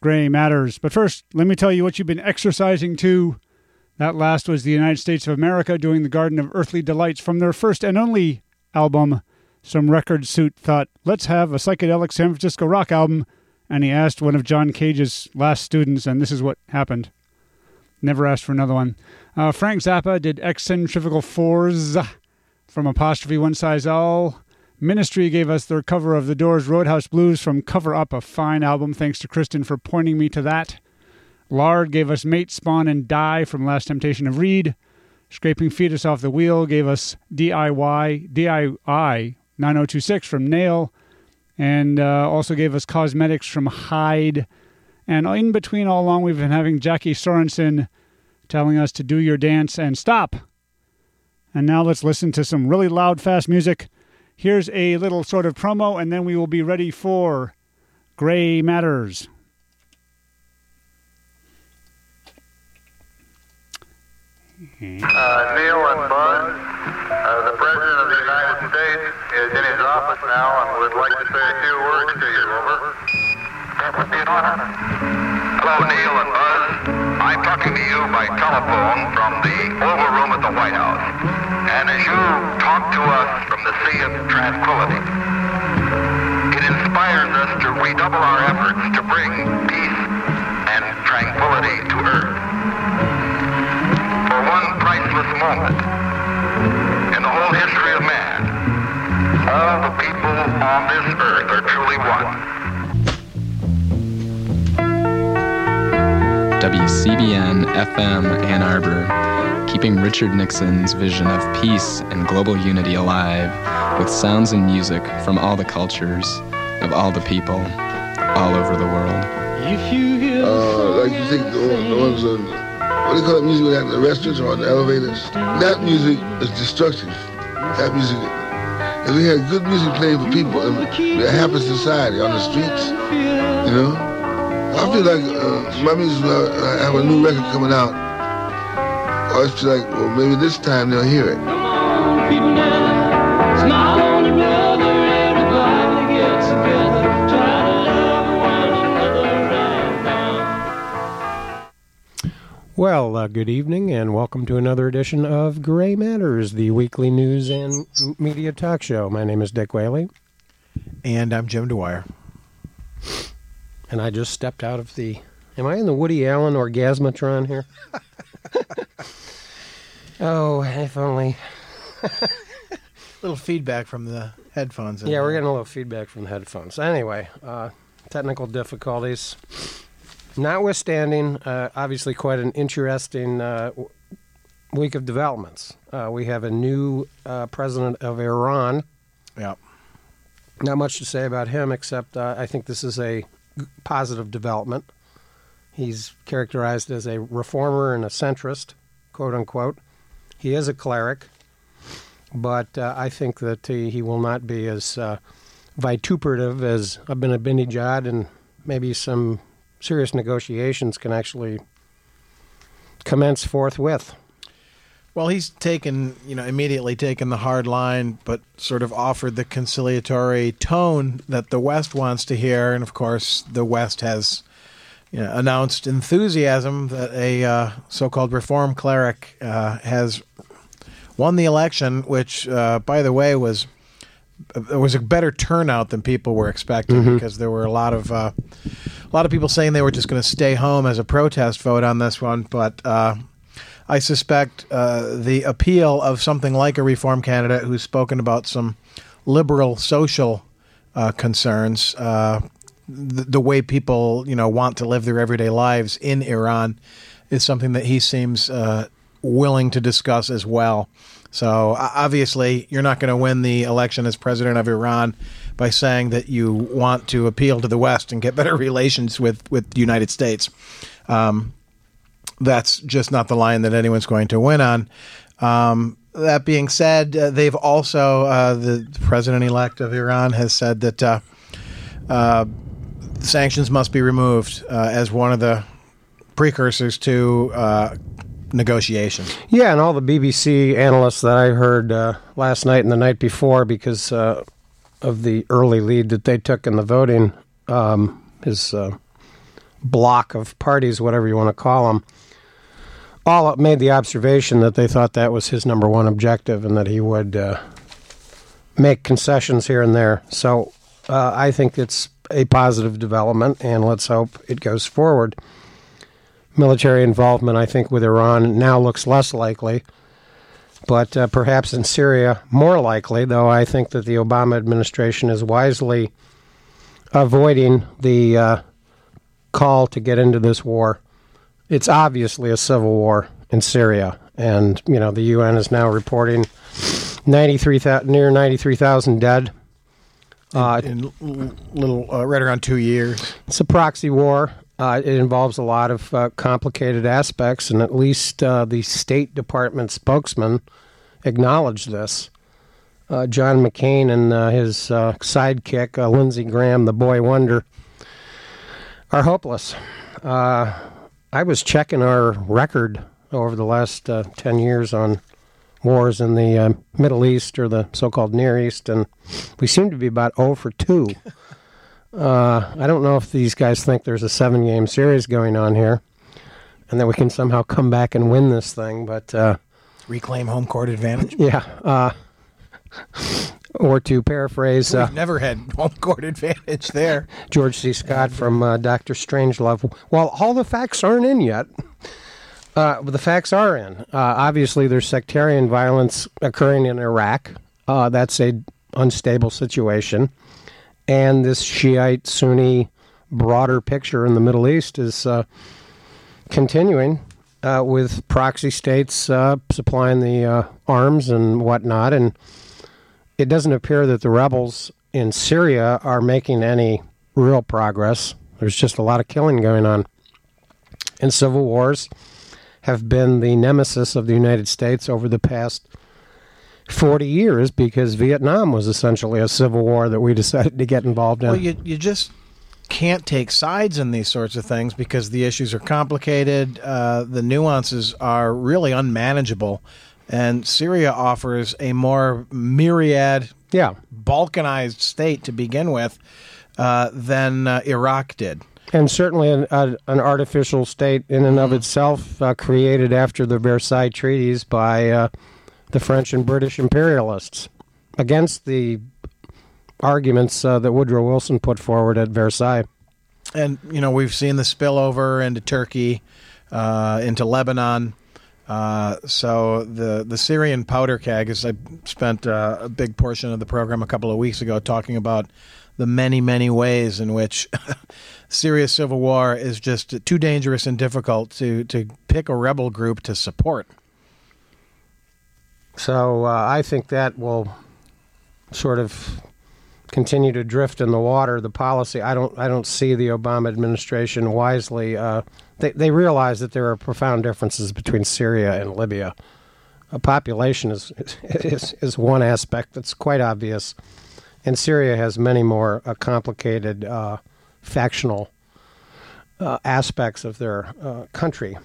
Gray Matters. But first, let me tell you what you've been exercising to. That last was the United States of America doing the Garden of Earthly Delights from their first and only album. Some record suit thought, let's have a psychedelic San Francisco rock album. And he asked one of John Cage's last students, and this is what happened. Never asked for another one. Uh, Frank Zappa did Excentrifugal Forz from Apostrophe One Size All. Ministry gave us their cover of The Doors' Roadhouse Blues from Cover Up, a fine album. Thanks to Kristen for pointing me to that. Lard gave us Mate, Spawn, and Die from Last Temptation of Reid. Scraping Foetus Off the Wheel gave us DIY, DII 9026 from Nail. And uh, also gave us Cosmetics from Hyde. And in between, all along, we've been having Jacki Sorensen telling us to do your dance and stop. And now let's listen to some really loud, fast music. Here's a little sort of promo, and then we will be ready for Gray Matters. Uh, Neil and Buzz, uh, the President of the United States is in his office now and would like to say a few words to you. Over. That would be an honor. Hello, Neil and Buzz. I'm talking to you by telephone from the Oval Room at the White House. And as you talk to us from the Sea of Tranquility, it inspires us to redouble our efforts to bring peace and tranquility to Earth. For one priceless moment in the whole history of man, all the people on this earth are truly one. WCBN FM Ann Arbor, keeping Richard Nixon's vision of peace and global unity alive with sounds and music from all the cultures of all the people all over the world. Uh, like you think the, the ones on, what do you call that music at the restaurants or on the elevators? That music is destructive. That music, if we had good music playing for people in a happy society on the streets, you know, I feel like uh, my music, uh, I have a new record coming out. I always feel like, well, maybe this time they'll hear it. Well, uh, good evening and welcome to another edition of Gray Matters, the weekly news and media talk show. My name is Dick Whaley, And I'm Jim Dwyer. And I just stepped out of the. Am I in the Woody Allen orgasmatron here? oh, if only. little feedback from the headphones. Yeah, we're getting a little feedback from the headphones. Anyway, uh, technical difficulties. Notwithstanding, uh, obviously, quite an interesting uh, week of developments. Uh, we have a new uh, president of Iran. Yeah. Not much to say about him, except uh, I think this is a positive development. He's characterized as a reformer and a centrist, quote unquote. He is a cleric, but uh, I think that he, he will not be as uh, vituperative as Ahmadinejad, and maybe some serious negotiations can actually commence forthwith. Well, he's taken, you know, immediately taken the hard line, but sort of offered the conciliatory tone that the West wants to hear. And of course, the West has you know, announced enthusiasm that a uh, so called reform cleric uh, has won the election, which, uh, by the way, was. There was a better turnout than people were expecting because there were a lot of uh, a lot of people saying they were just going to stay home as a protest vote on this one, but uh, I suspect uh, the appeal of something like a reform candidate who's spoken about some liberal social uh, concerns, uh, the, the way people you know want to live their everyday lives in Iran, is something that he seems uh, willing to discuss as well. So obviously, you're not going to win the election as president of Iran by saying that you want to appeal to the West and get better relations with with the United States. Um, that's just not the line that anyone's going to win on. Um, that being said, uh, they've also uh, the president elect of Iran has said that uh, uh, sanctions must be removed uh, as one of the precursors to uh, negotiations. Yeah, and all the BBC analysts that I heard last night and the night before, because of the early lead that they took in the voting, um, his block of parties, whatever you want to call them, all made the observation that they thought that was his number one objective and that he would uh, make concessions here and there. So uh, I think it's a positive development, and let's hope it goes forward. Military involvement, I think, with Iran now looks less likely, but uh, perhaps in Syria more likely, though I think that the Obama administration is wisely avoiding the uh, call to get into this war. It's obviously a civil war in Syria, and you know the UN is now reporting 93, near 93,000 dead. Uh, in, in little uh, right around two years. It's a proxy war. Uh, it involves a lot of uh, complicated aspects, and at least uh, the State Department spokesman acknowledged this. Uh, John McCain and his sidekick, Lindsey Graham, the boy wonder, are hopeless. I was checking our record over the last 10 years on wars in the uh, Middle East or the so-called Near East, and we seem to be about 0 for 2. Uh, I don't know if these guys think there's a seven-game series going on here, and that we can somehow come back and win this thing, but uh, reclaim home court advantage. Yeah. Or to paraphrase, we've uh, never had home court advantage there. George C. Scott from uh, Doctor Strangelove. Well, all the facts aren't in yet. Uh, the facts are in. Uh, obviously, there's sectarian violence occurring in Iraq. Uh, that's a unstable situation, and this Shiite Sunni broader picture in the Middle East is uh, continuing uh, with proxy states uh, supplying the arms and whatnot. And it doesn't appear that the rebels in Syria are making any real progress. There's just a lot of killing going on in civil wars have been the nemesis of the United States over the past 40 years because Vietnam was essentially a civil war that we decided to get involved in. Well, you, you just can't take sides in these sorts of things because the issues are complicated, uh, the nuances are really unmanageable, and Syria offers a more myriad, yeah, balkanized state to begin with uh, than uh, Iraq did and certainly an, a, an, artificial state in and of mm-hmm. itself, uh, created after the Versailles treaties by uh, the French and British imperialists, against the arguments uh, that Woodrow Wilson put forward at Versailles. And you know we've seen the spillover into Turkey, uh, into Lebanon. Uh, so the the Syrian powder keg, is I spent uh, a big portion of the program a couple of weeks ago talking about the many many ways in which Syria civil war is just too dangerous and difficult to, to pick a rebel group to support. So uh, I think that will sort of continue to drift in the water. The policy I don't I don't see the Obama administration wisely. Uh, they they realize that there are profound differences between Syria and Libya. A population is is is one aspect that's quite obvious, and Syria has many more uh, complicated uh, factional uh, aspects of their uh, country.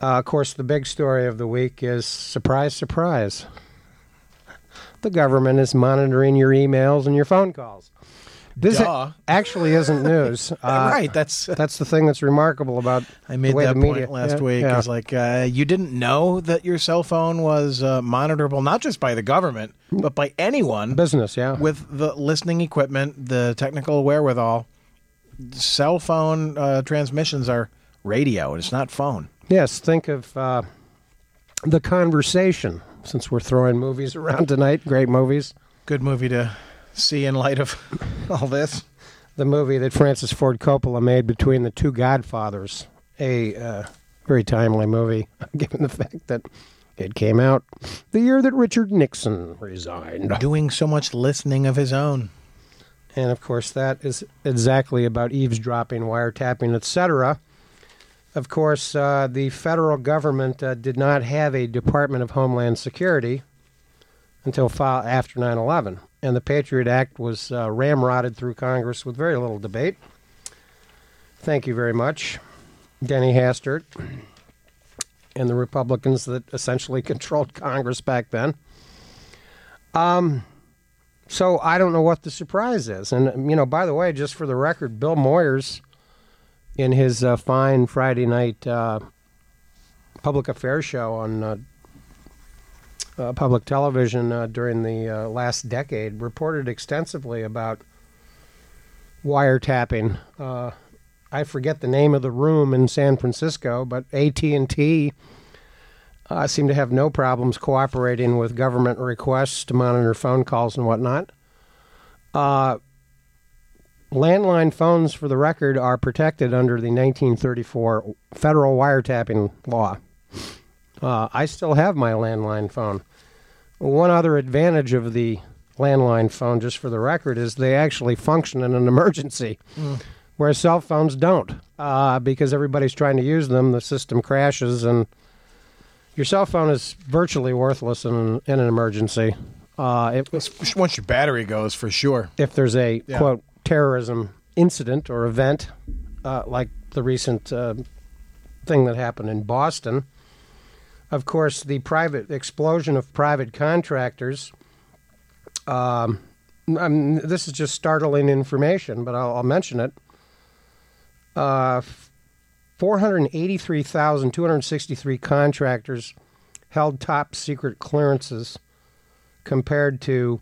Uh, of course, the big story of the week is surprise, surprise. The government is monitoring your emails and your phone calls. This Duh. actually isn't news. Uh, right. That's that's the thing that's remarkable about. I made that point last yeah, week. Yeah. Is like uh, you didn't know that your cell phone was uh, monitorable not just by the government but by anyone. Business, yeah. With the listening equipment, the technical wherewithal cell phone uh, transmissions are radio. It's not phone. Yes, think of uh, the conversation. Since we're throwing movies around tonight, great movies. Good movie to see in light of all this. The movie that Francis Ford Coppola made between the two Godfathers, a uh, very timely movie, given the fact that it came out the year that Richard Nixon resigned. Doing so much listening of his own. And of course, that is exactly about eavesdropping, wiretapping, etc. Of course, uh, the federal government uh, did not have a Department of Homeland Security until after 9 11. And the Patriot Act was uh, ramrodded through Congress with very little debate. Thank you very much, Denny Hastert, and the Republicans that essentially controlled Congress back then. Um, so I don't know what the surprise is. And, you know, by the way, just for the record, Bill Moyers in his uh, fine Friday night uh, public affairs show on uh, uh, public television uh, during the uh, last decade, reported extensively about wiretapping. I forget the name of the room in San Francisco, but AT and T uh, seem to have no problems cooperating with government requests to monitor phone calls and whatnot. Landline phones, for the record, are protected under the 1934 federal wiretapping law. Uh, I still have my landline phone. One other advantage of the landline phone, just for the record, is they actually function in an emergency, where cell phones don't. Uh, because everybody's trying to use them, the system crashes, and your cell phone is virtually worthless in, in an emergency. Uh, it, Once your battery goes, for sure. if there's a Yeah. quote terrorism incident or event, uh, like the recent uh, thing that happened in Boston. Of course, the private explosion of private contractors. Um, this is just startling information, but I'll, I'll mention it. Uh, 483,263 contractors held top secret clearances compared to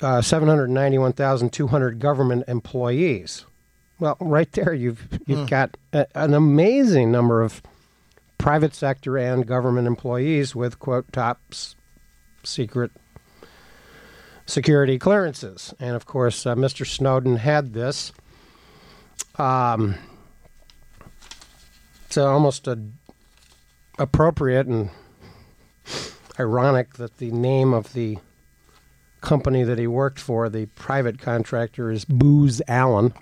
uh, 791,200 government employees. Well, right there, you've you've got a, an amazing number of private sector and government employees with quote top secret security clearances, and of course, uh, Mr. Snowden had this. Um, it's almost a, appropriate and ironic that the name of the company that he worked for, the private contractor, is Booz Allen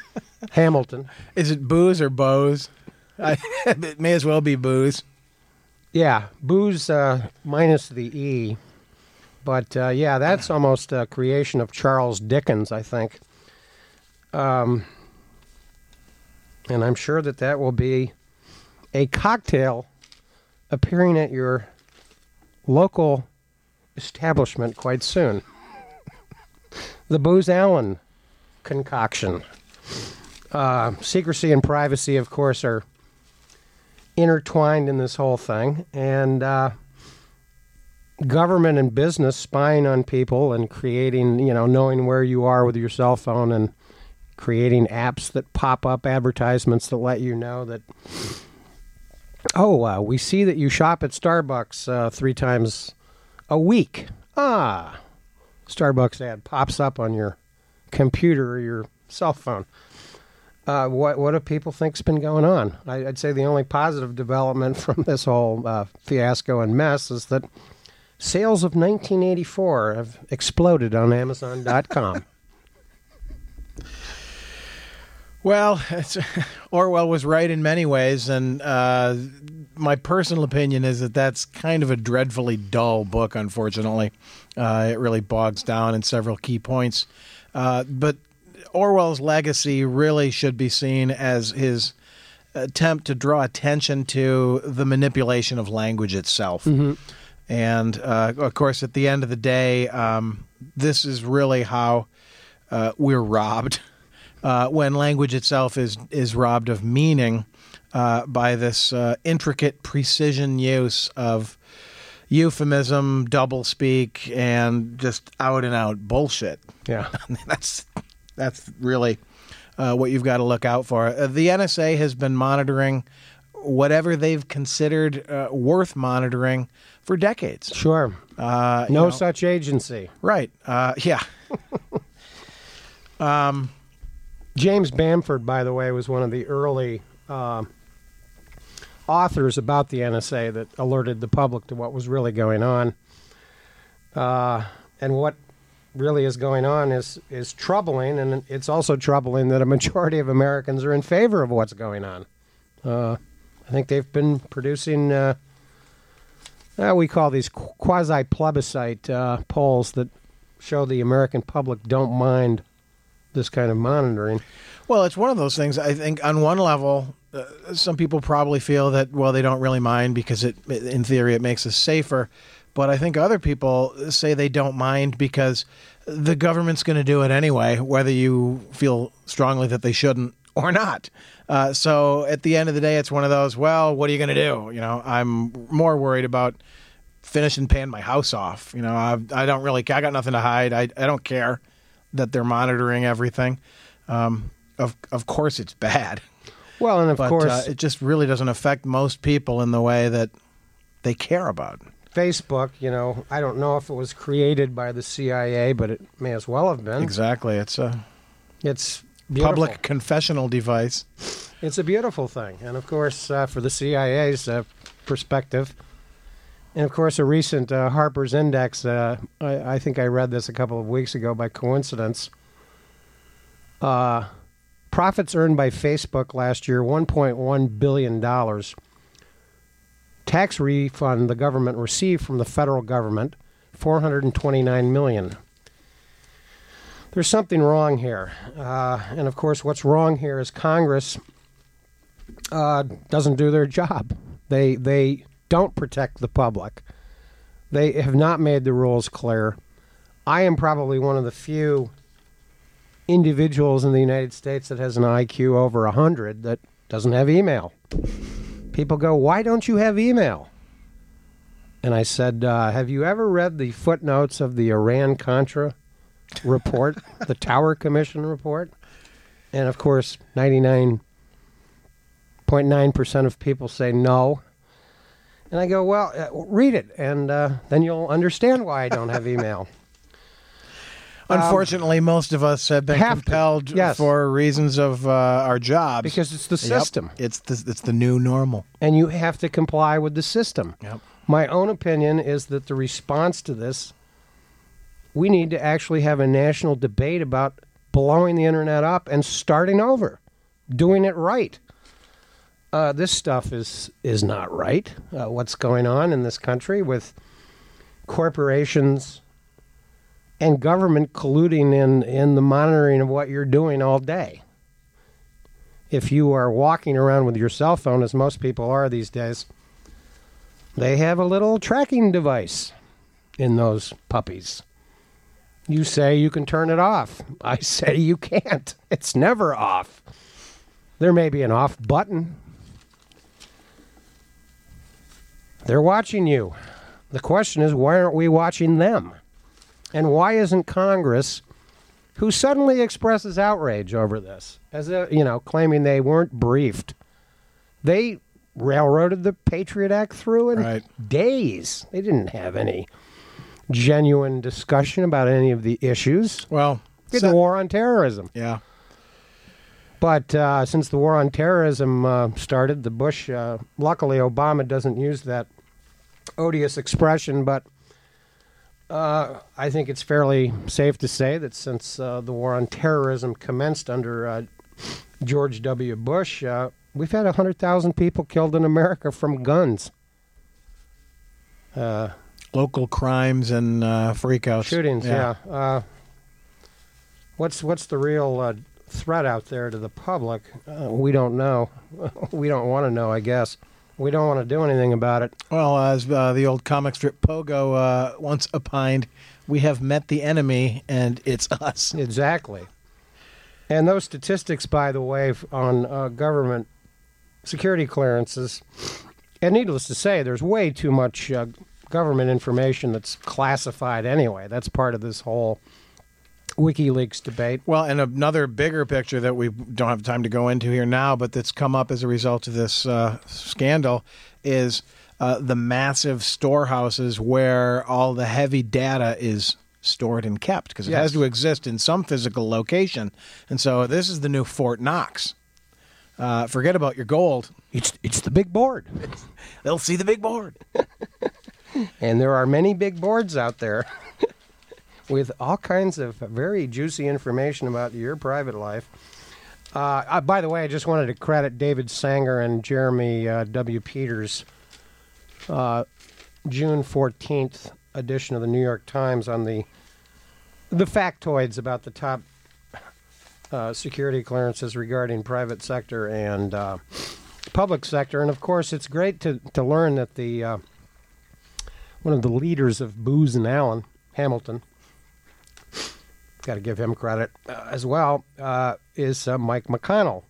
Hamilton. Is it booze or Bose? I, it may as well be booze. Yeah, Booz uh, minus the E. But uh, yeah, that's almost a creation of Charles Dickens, I think. Um, and I'm sure that that will be a cocktail appearing at your local establishment quite soon. the Booz Allen concoction. Uh, secrecy and privacy, of course, are intertwined in this whole thing, and uh, government and business spying on people and creating, you know, knowing where you are with your cell phone and creating apps that pop up advertisements that let you know that. Oh, uh, we see that you shop at Starbucks uh, three times a week. Ah, Starbucks ad pops up on your computer or your cell phone. Uh, what what do people think's been going on? I, I'd say the only positive development from this whole uh, fiasco and mess is that sales of 1984 have exploded on Amazon.com. Well, it's, Orwell was right in many ways, and uh, my personal opinion is that that's kind of a dreadfully dull book. Unfortunately, uh, it really bogs down in several key points. Uh, but Orwell's legacy really should be seen as his attempt to draw attention to the manipulation of language itself. And uh, of course, at the end of the day, um, this is really how uh, we're robbed uh, when language itself is is robbed of meaning uh, by this uh, intricate precision use of euphemism, doublespeak, and just out and out bullshit. yeah. that's that's really uh, what you've got to look out for. Uh, the NSA has been monitoring whatever they've considered uh, worth monitoring for decades. Sure. Uh, you No know- such agency. right? Uh, yeah. James Bamford, by the way, was one of the early uh, authors about the NSA that alerted the public to what was really going on. Uh, and what really is going on is is troubling, and it's also troubling that a majority of Americans are in favor of what's going on. Uh, I think they've been producing. Uh, uh, we call these quasi plebiscite uh, polls that show the American public don't mind this kind of monitoring. Well, it's one of those things. I think on one level, uh, some people probably feel that well, they don't really mind because it, in theory, it makes us safer. But I think other people say they don't mind because the government's going to do it anyway, whether you feel strongly that they shouldn't or not. Uh, so at the end of the day, it's one of those. Well, what are you going to do? You know, I'm more worried about finishing paying my house off. You know, I, I don't really. I got nothing to hide. I I don't care that they're monitoring everything. Um, of of course, it's bad. Well, and of but course, uh, it just really doesn't affect most people in the way that they care about. Facebook, you know, I don't know if it was created by the CIA, but it may as well have been. Exactly, it's a It's beautiful. public confessional device. It's a beautiful thing, and of course, uh, for the CIA's uh, perspective, and of course, a recent uh, Harper's Index. Uh, I, I think I read this a couple of weeks ago by coincidence. Uh, profits earned by Facebook last year, 1.1 billion dollars. Tax refund the government received from the federal government, 429 million. There's something wrong here, uh, and of course, what's wrong here is Congress uh, doesn't do their job. They they don't protect the public. They have not made the rules clear. I am probably one of the few individuals in the United States that has an IQ over 100 that doesn't have email. People go, "Why don't you have email?" And I said, uh, "Have you ever read the footnotes of the Iran Contra report, the Tower Commission report?" And of course, 99 0.9% of people say no. And I go, well, uh, read it, and uh, then you'll understand why I don't have email. Unfortunately, most of us have been Um, have to, compelled yes. for reasons of uh, our jobs because it's the Yep. system, It's the it's the new normal. and you have to comply with the system. Yep. My own opinion is that the response to this, we need to actually have a national debate about blowing the internet up and starting over, doing it right. Uh, this stuff is is not right. Uh, what's going on in this country with corporations and government colluding in in the monitoring of what you're doing all day. If you are walking around with your cell phone, as most people are these days, they have a little tracking device in those puppies. You say you can turn it off. I say you can't. It's never off. There may be an off button. They're watching you. The question is, why aren't we watching them? And why isn't Congress, who suddenly expresses outrage over this, as a, you know, claiming they weren't briefed, they railroaded the Patriot Act through in Right. days. They didn't have any genuine discussion about any of the issues. Well, the war on terrorism. yeah. But uh, since the war on terrorism uh, started, the Bush, uh, luckily Obama doesn't use that odious expression, but uh, I think it's fairly safe to say that since uh, the war on terrorism commenced under uh, George W. Bush, uh, we've had 100,000 people killed in America from guns. Uh, Local crimes and uh, freakouts. shootings, yeah. Uh, what's what's the real uh, threat out there to the public? Uh, we don't know. we don't want to know. I guess we don't want to do anything about it. Well, as uh, the old comic strip Pogo uh, once opined, we have met the enemy, and it's us. Exactly. And those statistics, by the way, on uh, government security clearances, and needless to say, there's way too much uh, government information that's classified anyway. That's part of this whole WikiLeaks debate. Well, and another bigger picture that we don't have time to go into here now, but that's come up as a result of this uh, scandal is uh, the massive storehouses where all the heavy data is stored and kept because it Yes. has to exist in some physical location. And so this is the new Fort Knox. Uh, forget about your gold. It's it's the big board. They'll see the big board. And there are many big boards out there with all kinds of very juicy information about your private life. Uh, uh, by the way, I just wanted to credit David Sanger and Jeremy uh, W. Peters' uh, June 14th edition of the New York Times on the the factoids about the top uh, security clearances regarding private sector and uh, public sector. And of course, it's great to, to learn that the uh, one of the leaders of Booz and Allen, Hamilton, got to give him credit uh, as well, uh, is uh, Mike McConnell,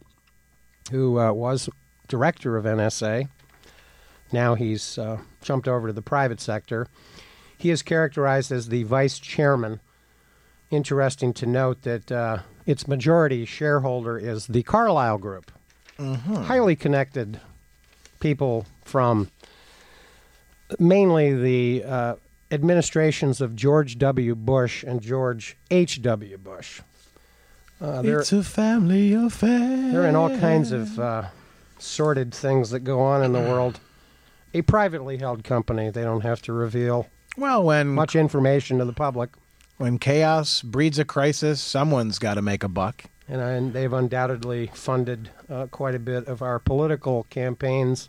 who uh, was director of NSA. Now he's uh, jumped over to the private sector. He is characterized as the vice chairman. Interesting to note that uh, its majority shareholder is the Carlyle Group. Highly connected people from mainly the uh, administrations of George W. Bush and George H.W. Bush. Uh, It's a family affair. they're in all kinds of uh, sordid things that go on in the world. A privately held company, they don't have to reveal Well, when much information to the public. when chaos breeds a crisis, someone's got to make a buck. And, and they've undoubtedly funded uh, quite a bit of our political campaigns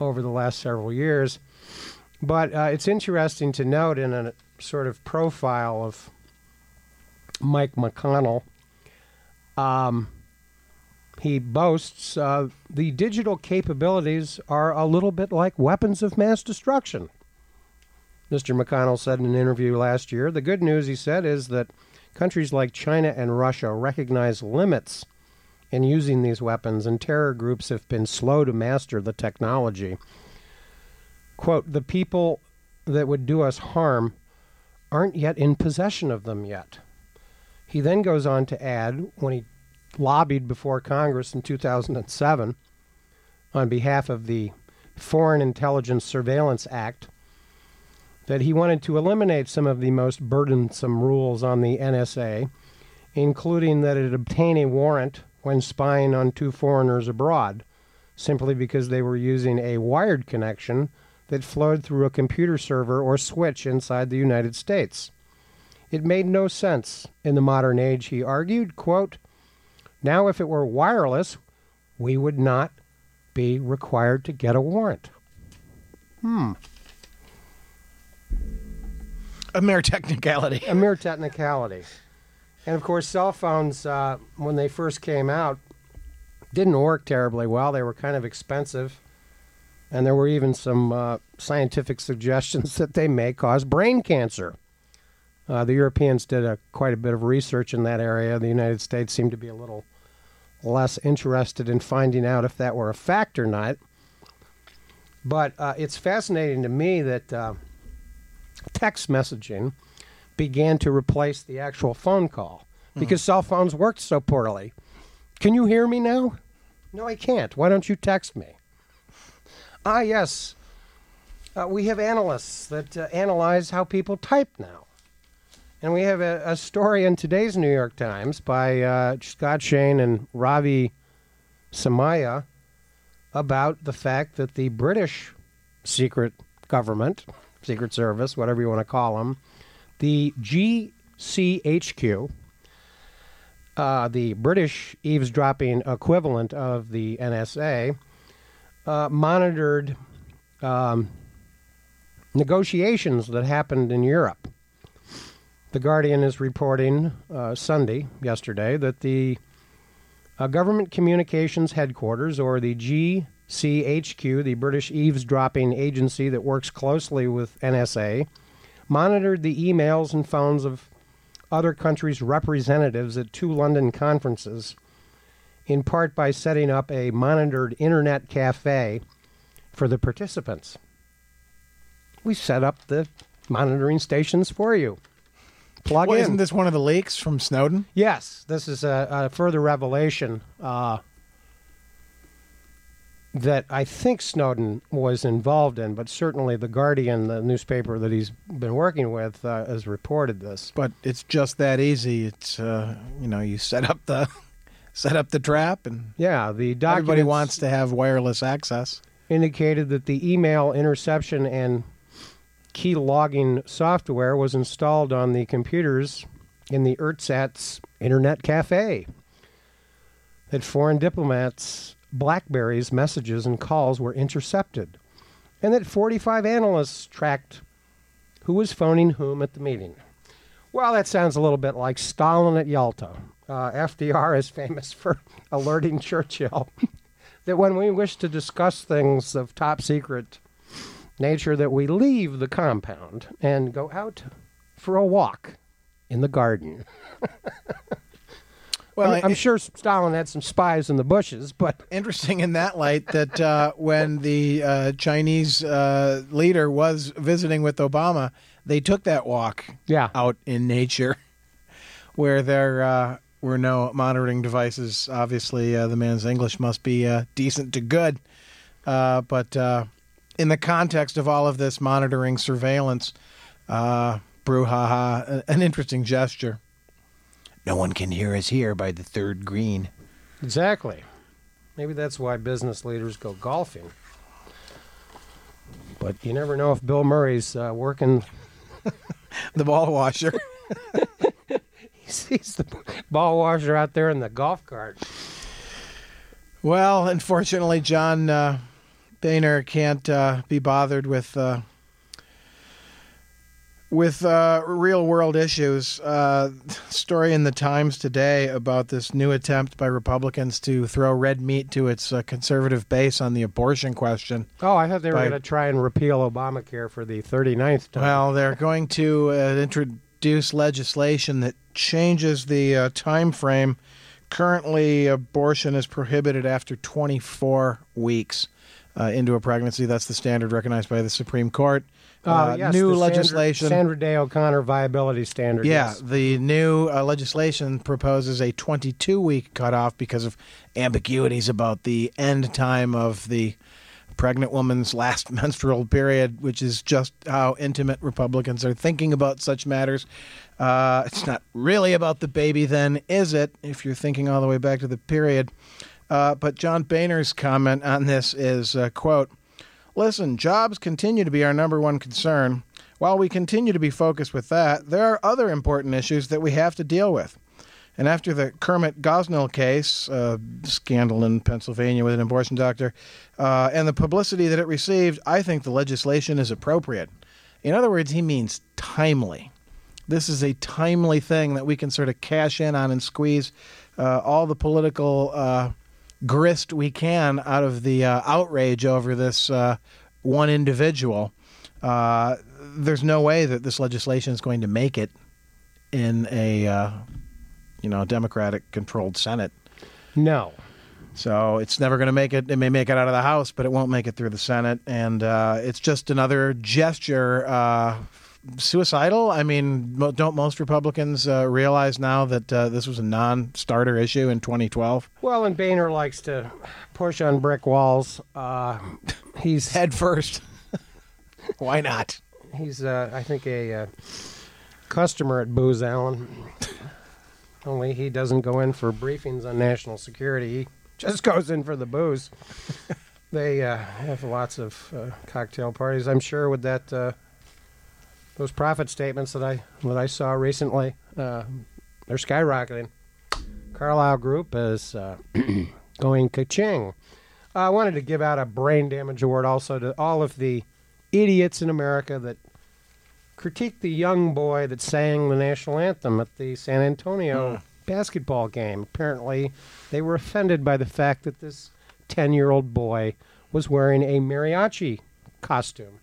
over the last several years. But uh, it's interesting to note in a sort of profile of Mike McConnell, um, he boasts uh, the digital capabilities are a little bit like weapons of mass destruction. Mr. McConnell said in an interview last year. The good news, he said, is that countries like China and Russia recognize limits in using these weapons, and terror groups have been slow to master the technology. Quote, the people that would do us harm aren't yet in possession of them yet. He then goes on to add, when he lobbied before Congress in 2007 on behalf of the Foreign Intelligence Surveillance Act, that he wanted to eliminate some of the most burdensome rules on the NSA, including that it obtain a warrant when spying on two foreigners abroad, simply because they were using a wired connection that flowed through a computer server or switch inside the United States. It made no sense in the modern age, he argued. Quote, now, if it were wireless, we would not be required to get a warrant. Hmm. A mere technicality. a mere technicality. And of course, cell phones, uh, when they first came out, didn't work terribly well. They were kind of expensive. And there were even some uh, scientific suggestions that they may cause brain cancer. Uh, the Europeans did a, quite a bit of research in that area. The United States seemed to be a little less interested in finding out if that were a fact or not. But uh, it's fascinating to me that uh, text messaging began to replace the actual phone call because cell phones worked so poorly. Can you hear me now? No, I can't. Why don't you text me? Ah, yes. Uh, we have analysts that uh, analyze how people type now. And we have a, a story in today's New York Times by uh, Scott Shane and Ravi Somaiya about the fact that the British secret government, Secret Service, whatever you want to call them, the GCHQ, uh, the British eavesdropping equivalent of the NSA, uh, monitored um, negotiations that happened in Europe. The Guardian is reporting uh, Sunday, yesterday, that the uh, Government Communications Headquarters, or the GCHQ, the British eavesdropping agency that works closely with NSA, monitored the emails and phones of other countries' representatives at two London conferences, in part by setting up a monitored internet cafe for the participants. We set up the monitoring stations for you. Plug Well, in. isn't this one of the leaks from Snowden? Yes, this is a, a further revelation uh, that I think Snowden was involved in, but certainly the Guardian, the newspaper that he's been working with, uh, has reported this. But it's just that easy. It's uh, you know, you set up the set up the trap, and Yeah, the everybody wants to have wireless access. indicated that the email interception and key logging software was installed on the computers in the Ertsatz Internet Cafe. That foreign diplomats' Blackberries messages and calls were intercepted, and that 45 analysts tracked who was phoning whom at the meeting. Well, that sounds a little bit like Stalin at Yalta. Uh, FDR is famous for alerting Churchill that when we wish to discuss things of top secret nature, that we leave the compound and go out for a walk in the garden. Well, I'm I- sure Stalin had some spies in the bushes, but interesting in that light that uh, when the uh, Chinese uh, leader was visiting with Obama, they took that walk yeah, out in nature where there uh, were no monitoring devices. Obviously, uh, the man's English must be uh, decent to good. Uh, but uh, in the context of all of this monitoring surveillance, uh, brouhaha, an interesting gesture. No one can hear us here by the third green. exactly. Maybe that's why business leaders go golfing. But you never know if Bill Murray's uh, working. The ball washer. He sees the ball washer out there in the golf cart. Well, unfortunately, John uh, Boehner can't uh, be bothered with uh, with uh, real world issues. Uh, story in the Times today about this new attempt by Republicans to throw red meat to its uh, conservative base on the abortion question. Oh, I thought they were By- going to try and repeal Obamacare for the 39th time. Well, they're going to uh, introduce legislation that changes the uh, time frame. Currently, abortion is prohibited after 24 weeks uh, into a pregnancy. That's the standard recognized by the Supreme Court. Uh, yes, new the Sandra- legislation. Sandra Day O'Connor viability standard. Yeah, yes. the new uh, legislation proposes a 22 week cutoff because of ambiguities about the end time of the pregnant woman's last menstrual period, which is just how intimate Republicans are thinking about such matters. Uh, it's not really about the baby, then, is it? If you're thinking all the way back to the period. Uh, but John Boehner's comment on this is, uh, quote, Listen, jobs continue to be our number one concern. While we continue to be focused with that, there are other important issues that we have to deal with. And after the Kermit Gosnell case, uh, scandal in Pennsylvania with an abortion doctor, uh, and the publicity that it received, I think the legislation is appropriate. In other words, he means timely. This is a timely thing that we can sort of cash in on and squeeze uh, all the political uh, grist we can out of the uh, outrage over this uh, one individual. There's no way that this legislation is going to make it in a you know democratic controlled senate No. so it's never going to make it it may make it out of the house but it won't make it through the senate and uh, it's just another gesture uh, suicidal i mean mo- don't most republicans uh, realize now that uh, this was a non-starter issue in 2012 Well, and Boehner likes to push on brick walls. Uh, he's head first why not he's uh, I think a uh, customer at Booz Allen. Only he doesn't go in for briefings on national security. He just goes in for the booze. they uh, have lots of uh, cocktail parties, I'm sure, with that uh, those profit statements that I that I saw recently. Uh, they're skyrocketing. Carlyle Group is uh, going ka-ching. I wanted to give out a brain damage award also to all of the idiots in America that critiqued the young boy that sang the national anthem at the San Antonio basketball game. Apparently, they were offended by the fact that this 10 year old boy was wearing a mariachi costume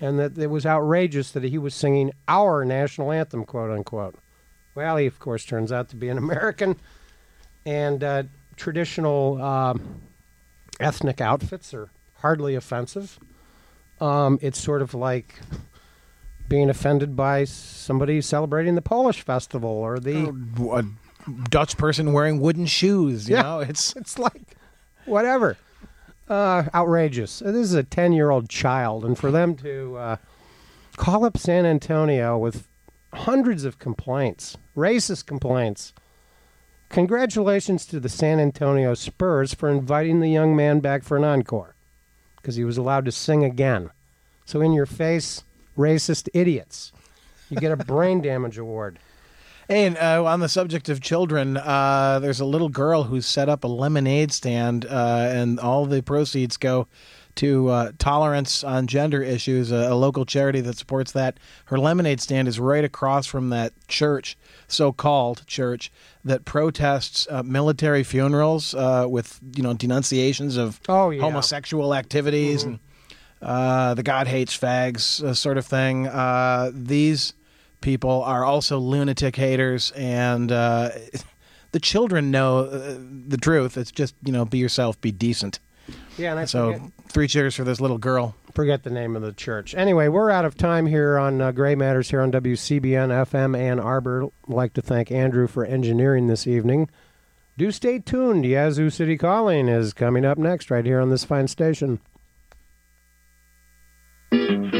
and that it was outrageous that he was singing our national anthem, quote unquote. Well, he, of course, turns out to be an American, and uh, traditional um, ethnic outfits are hardly offensive. Um, it's sort of like being offended by somebody celebrating the Polish festival or the. a dutch person wearing wooden shoes you Yeah. know it's It's like whatever. Uh, outrageous. This is a 10 year old child, and for them to uh, call up San Antonio with hundreds of complaints, racist complaints. Congratulations to the San Antonio Spurs for inviting the young man back for an encore because he was allowed to sing again. So, in your face, racist idiots. You get a brain damage award. Hey, and uh, on the subject of children, uh, there's a little girl who set up a lemonade stand, uh, and all the proceeds go to uh, Tolerance on Gender Issues, a, a local charity that supports that. Her lemonade stand is right across from that church, so-called church, that protests uh, military funerals uh, with you know denunciations of Oh, yeah. homosexual activities and uh, the God hates fags uh, sort of thing. Uh, these people are also lunatic haters, and uh, the children know uh, the truth. It's just you know, be yourself, be decent. Yeah, and I So forget, three cheers for this little girl. forget the name of the church. Anyway, we're out of time here on uh, Gray Matters here on WCBN FM Ann Arbor. I'd like to thank Andrew for engineering this evening. Do stay tuned. Yazoo City Calling is coming up next right here on this fine station. That's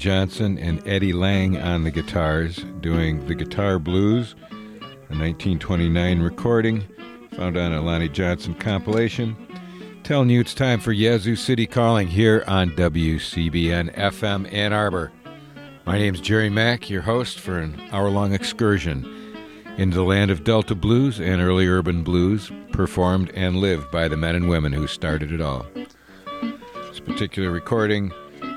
Johnson and Eddie Lang on the guitars doing the Guitar Blues, a 1929 recording found on a Lonnie Johnson compilation. Telling you it's time for Yazoo City Calling here on WCBN FM Ann Arbor. My name's Jerry Mack, your host for an hour long excursion into the land of Delta blues and early urban blues, performed and lived by the men and women who started it all. This particular recording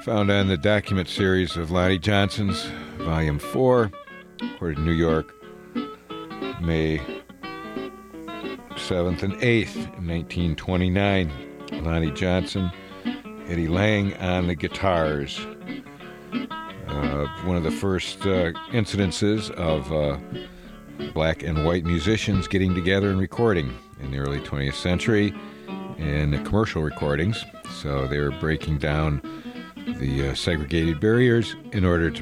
found on the document series of Lonnie Johnson's, Volume 4, recorded in New York, May 7th and 8th, 1929. Lonnie Johnson, Eddie Lang on the guitars. Uh, one of the first uh, incidences of uh, black and white musicians getting together and recording in the early 20th century in commercial recordings. So they were breaking down the uh, segregated barriers in order to